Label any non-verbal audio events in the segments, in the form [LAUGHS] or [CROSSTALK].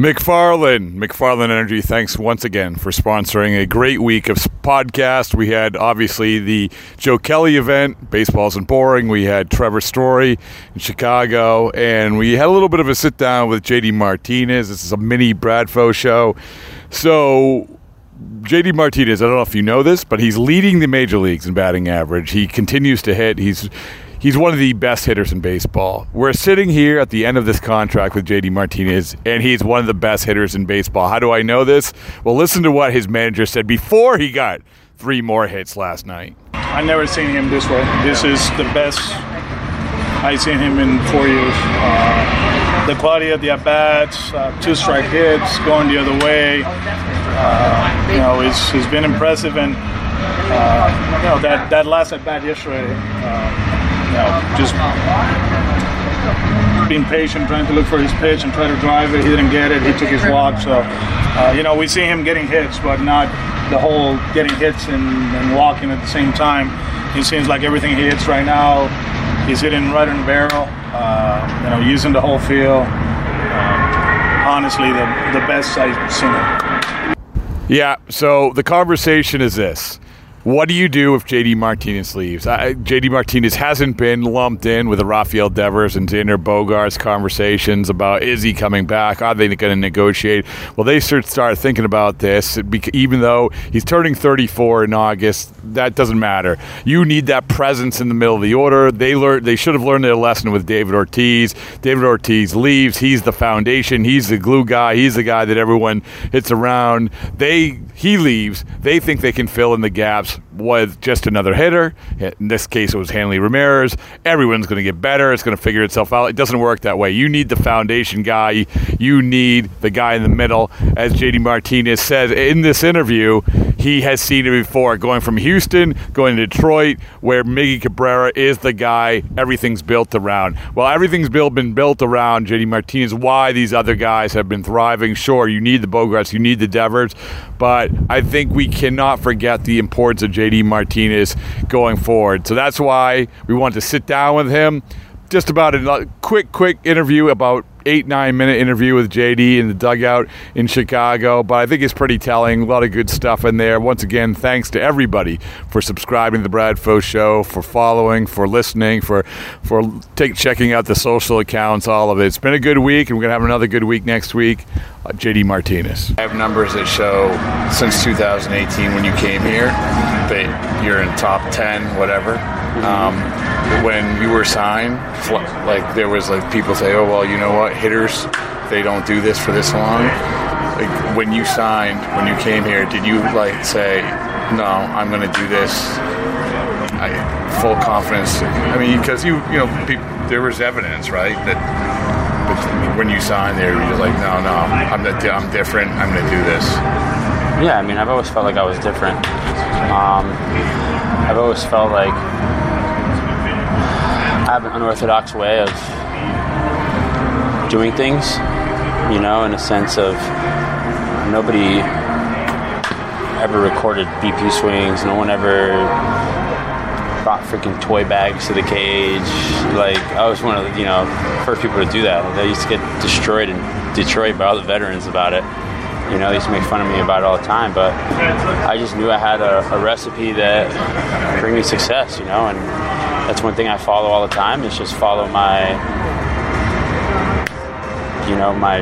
McFarland, McFarlane Energy, thanks once again for sponsoring a great week of podcast. We had obviously the Joe Kelly event, Baseball Isn't Boring. We had Trevor Story in Chicago, and we had a little bit of a sit down with JD Martinez. This is a mini Bradfo show. So, JD Martinez, I don't know if you know this, but he's leading the major leagues in batting average. He continues to hit. He's he's one of the best hitters in baseball. We're sitting here at the end of this contract with JD Martinez, and he's one of the best hitters in baseball. How do I know this? Well, listen to what his manager said before he got three more hits last night. I never seen him this way. This is the best I've seen him in four years. Uh, the quality of the at bats, uh, two strike hits, going the other way. Uh, you know, it's, it's been impressive, and uh, you know that that last at bat yesterday. You know, just being patient, trying to look for his pitch and try to drive it. He didn't get it. He took his walk. So, uh, you know, we see him getting hits, but not the whole getting hits and, and walking at the same time. It seems like everything he hits right now, he's hitting right in the barrel. Uh, you know, using the whole field. Uh, honestly, the the best I've seen. Yeah. So the conversation is this what do you do if JD Martinez leaves? I, JD Martinez hasn't been lumped in with the Rafael Devers and Xander Bogaerts conversations about is he coming back? Are they going to negotiate? Well, they should start thinking about this, even though he's turning 34 in August. That doesn't matter. You need that presence in the middle of the order. They learned. They should have learned their lesson with David Ortiz. David Ortiz leaves. He's the foundation. He's the glue guy. He's the guy that everyone hits around. They he leaves. They think they can fill in the gaps was just another hitter. In this case, it was Hanley Ramirez. Everyone's going to get better. It's going to figure itself out. It doesn't work that way. You need the foundation guy. You need the guy in the middle. As JD Martinez says in this interview, he has seen it before going from Houston, going to Detroit, where Miggy Cabrera is the guy everything's built around. Well, everything's built, been built around JD Martinez. Why these other guys have been thriving. Sure, you need the Bogaerts, you need the Devers, but I think we cannot forget the importance of JD Martinez going forward. So that's why we want to sit down with him. Just about a quick, quick interview about eight nine minute interview with JD in the dugout in Chicago, but I think it's pretty telling. A lot of good stuff in there. Once again, thanks to everybody for subscribing to the Brad Bradfo Show, for following, for listening, for for take, checking out the social accounts, all of it. It's been a good week, and we're gonna have another good week next week. Uh, JD Martinez. I have numbers that show since 2018 when you came here that you're in top 10, whatever. Um, when you were signed, like there was like people say, "Oh well, you know what? Hitters, they don't do this for this long." Like when you signed, when you came here, did you like say, "No, I'm going to do this"? I, full confidence. I mean, because you, you know, pe- there was evidence, right, that when you signed there, you're like, "No, no, I'm, the, I'm different. I'm going to do this." Yeah, I mean, I've always felt like I was different. Um, I've always felt like I have an unorthodox way of doing things, you know, in a sense of nobody ever recorded BP swings, no one ever brought freaking toy bags to the cage. Like, I was one of the, you know, first people to do that. They used to get destroyed in Detroit by all the veterans about it. You know, they used to make fun of me about it all the time, but I just knew I had a, a recipe that bring me success, you know, and that's one thing I follow all the time is just follow my you know my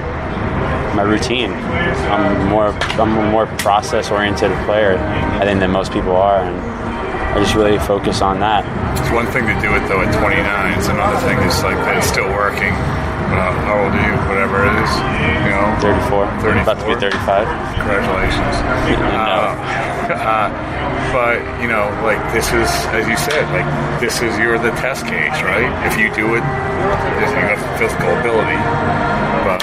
my routine. I'm more I'm a more process oriented player I think than most people are and I just really focus on that. It's one thing to do it though at 29. It's another thing is like that it's still working. Uh, how old are you? Whatever it is, you know. 34. 34. About to be 35. Congratulations. no. Uh, uh, but you know, like this is, as you said, like this is you're the test case, right? If you do it, you have physical ability, but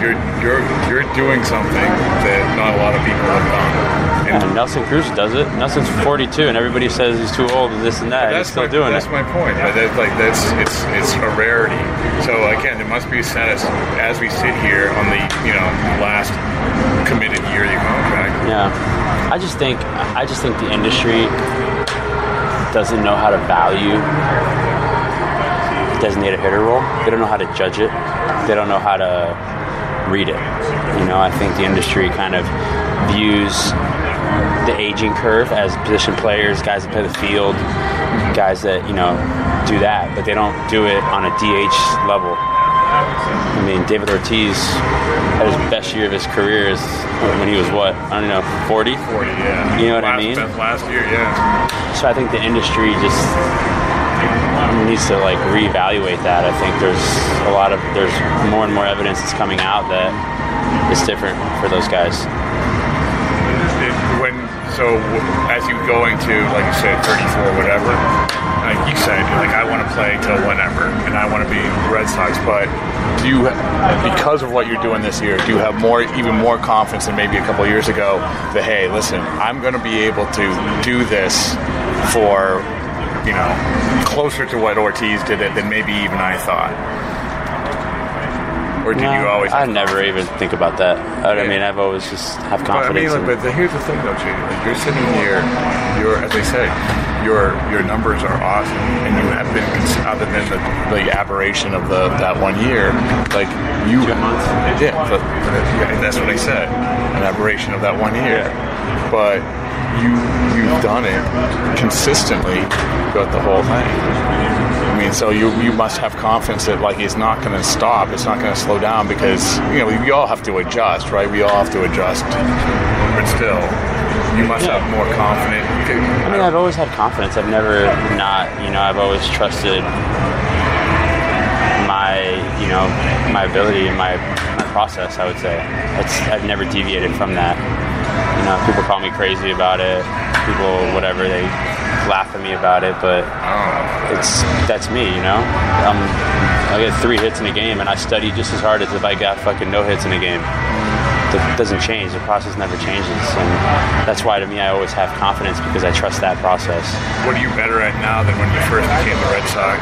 you're you're you're doing something that not a lot of people have done. And yeah, Nelson Cruz does it. Nelson's 42, and everybody says he's too old and this and that. That's he's still my, doing that's it. my point. But that, like that's it's it's a rarity. So again, there must be a sense as we sit here on the you know last committed year of the. Yeah, I just think I just think the industry doesn't know how to value designated hitter role. They don't know how to judge it. They don't know how to read it. You know, I think the industry kind of views the aging curve as position players, guys that play the field, guys that you know do that, but they don't do it on a DH level. I mean, David Ortiz had his best year of his career is when he was what? I don't know, 40? 40, yeah. You know what I mean? Last year, yeah. So I think the industry just needs to like reevaluate that. I think there's a lot of there's more and more evidence that's coming out that it's different for those guys. When so as you go into like you said 34 whatever like you said like I want to play till whenever and I want to be Red Sox but do you because of what you're doing this year do you have more even more confidence than maybe a couple years ago that hey listen I'm going to be able to do this for you know closer to what Ortiz did it than maybe even I thought or did you always I never even think about that. I, I mean, I've always just have But I confidence. mean, in- like, but the, here's the thing, though, Jay. Like, you're sitting here. You're, as I said, your your numbers are awesome, and you have been, other than the, the aberration of the that one year, like you. Yeah, but, but yeah, that's what I said. An aberration of that one year, but you you've done it consistently throughout the whole thing. I mean, so you you must have confidence that like it's not going to stop, it's not going to slow down because you know we all have to adjust, right? We all have to adjust, but still, you must have more confidence. I mean, I've always had confidence. I've never not, you know, I've always trusted my, you know, my ability and my, my process. I would say it's, I've never deviated from that. You know, people call me crazy about it. People, whatever, they laugh at me about it, but it's that's me. You know, um, I get three hits in a game, and I study just as hard as if I got fucking no hits in a game. It doesn't change. The process never changes, and that's why to me I always have confidence because I trust that process. What are you better at now than when you first became the Red Sox?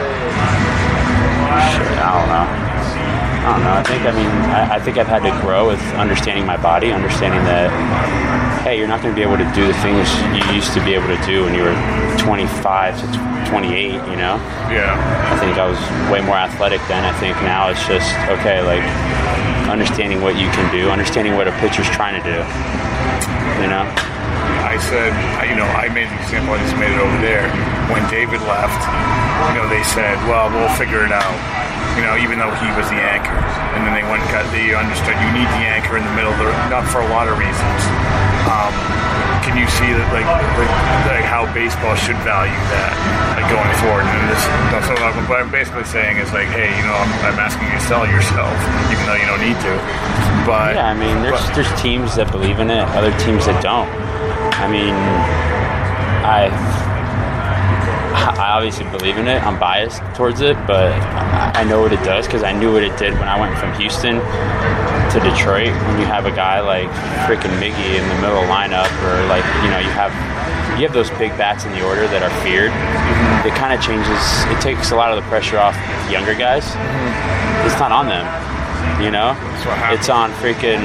Shit, I don't know. I don't know. I think I mean I, I think I've had to grow with understanding my body, understanding that hey, you're not going to be able to do the things you used to be able to do when you were 25 to 28. You know. Yeah. I think I was way more athletic then. I think now it's just okay, like understanding what you can do, understanding what a pitcher's trying to do. You know. I said, I- you know, I made the example. I just made it over there. When David left, you know, they said, "Well, we'll figure it out." You know, even though he was the anchor, and then they went got the understood. You need the anchor in the middle, of the, not for a lot of reasons. Um, can you see that, like, like, like how baseball should value that, like going forward? And this, so what I'm basically saying is like, hey, you know, I'm, I'm asking you to sell yourself, even though you don't need to. But Yeah, I mean, there's but- there's teams that believe in it, other teams that don't. I mean, I I obviously believe in it. I'm biased towards it, but I know what it does because I knew what it did when I went from Houston to Detroit. When you have a guy like freaking Miggy in the middle of the lineup, or like you know you have you have those big bats in the order that are feared. It kind of changes. It takes a lot of the pressure off younger guys. It's not on them, you know. It's on freaking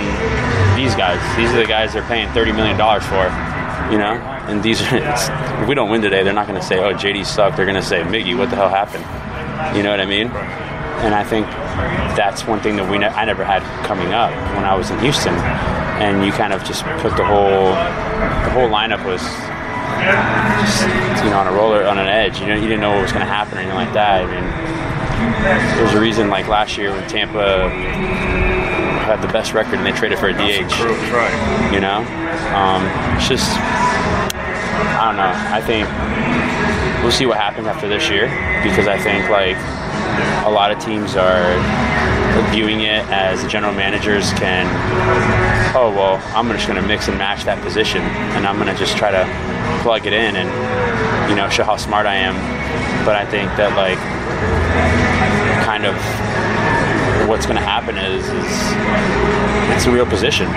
these guys. These are the guys they're paying thirty million dollars for, you know. And these are it's, if we don't win today, they're not going to say, "Oh, JD sucked." They're going to say, "Miggy, what the hell happened?" You know what I mean? And I think that's one thing that we ne- I never had coming up when I was in Houston, and you kind of just put the whole the whole lineup was just you know on a roller on an edge. You know, you didn't know what was going to happen or anything like that. I mean, there's a reason like last year when Tampa had the best record and they traded for a DH. You know, um, it's just I don't know. I think we'll see what happens after this year because I think like a lot of teams are viewing it as the general managers can. Oh well, I'm just going to mix and match that position, and I'm going to just try to plug it in and you know show how smart I am. But I think that like kind of what's going to happen is, is it's a real position.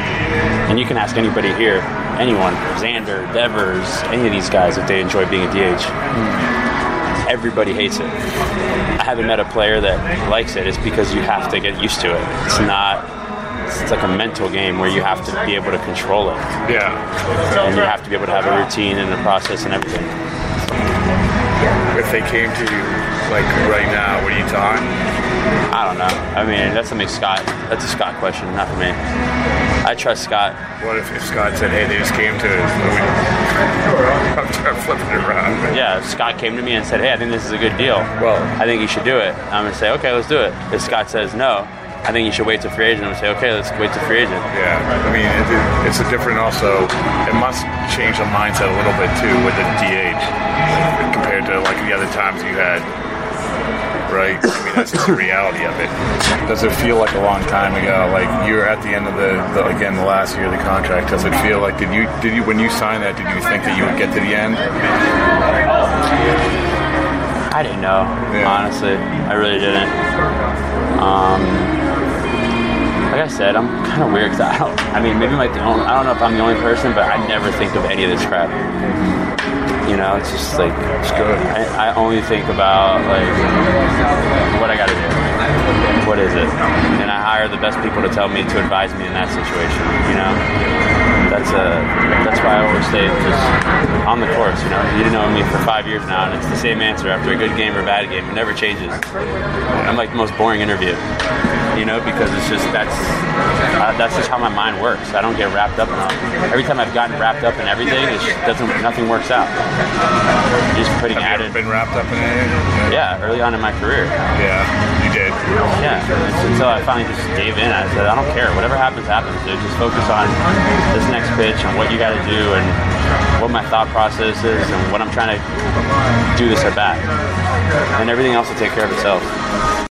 And you can ask anybody here, anyone, Xander, Devers, any of these guys, if they enjoy being a DH. Everybody hates it. I haven't met a player that likes it. It's because you have to get used to it. It's not. It's like a mental game where you have to be able to control it, Yeah. and you have to be able to have a routine and a process and everything. If they came to you, like right now, what are you talking? I don't know. I mean, that's something Scott. That's a Scott question, not for me. I trust Scott. What if, if Scott said, "Hey, they just came to us"? [LAUGHS] I'm trying to flip it around. Yeah, if Scott came to me and said, "Hey, I think this is a good deal. Well- I think you should do it." I'm gonna say, "Okay, let's do it." If Scott says no, I think you should wait to free agent. I'm say, "Okay, let's wait to free agent." Yeah, I mean, it, it's a different. Also, it must change the mindset a little bit too with the DH compared to like the other times you had. Right? I mean, that's just the reality of it. Does it feel like a long time ago? Like you're at the end of the, the again the last year of the contract. Does it feel like did you did you when you signed that? Did you think that you would get to the end? I didn't know, Yeah. honestly. I really didn't. Um, like I said, I'm kind of weird 'cause I don't. I mean, maybe like the only, I don't know if I'm the only person, but I never think of any of this crap. You know, it's just like It's good. I, I only think about like what I got to do. What is it? And I hire the best people to tell me to advise me in that situation. You know, that's a that's why I always stay just on the course. You know, you know me for five years now, and it's the same answer after a good game or a bad game. It never changes. I'm like the most boring interview. You know, because it's just that's uh, that's just how my mind works. I don't get wrapped up in all. Every time I've gotten wrapped up in everything, it just doesn't nothing works out. Just putting Have you added. ever been wrapped up in anything? Yeah, early on in my career. Yeah, did. Yeah, until I finally just gave in. I said, I don't care. Whatever happens, happens. Dude. Just focus on this next pitch and what you got to do and what my thought process is and what I'm trying to do this at bat. And everything else will take care of itself.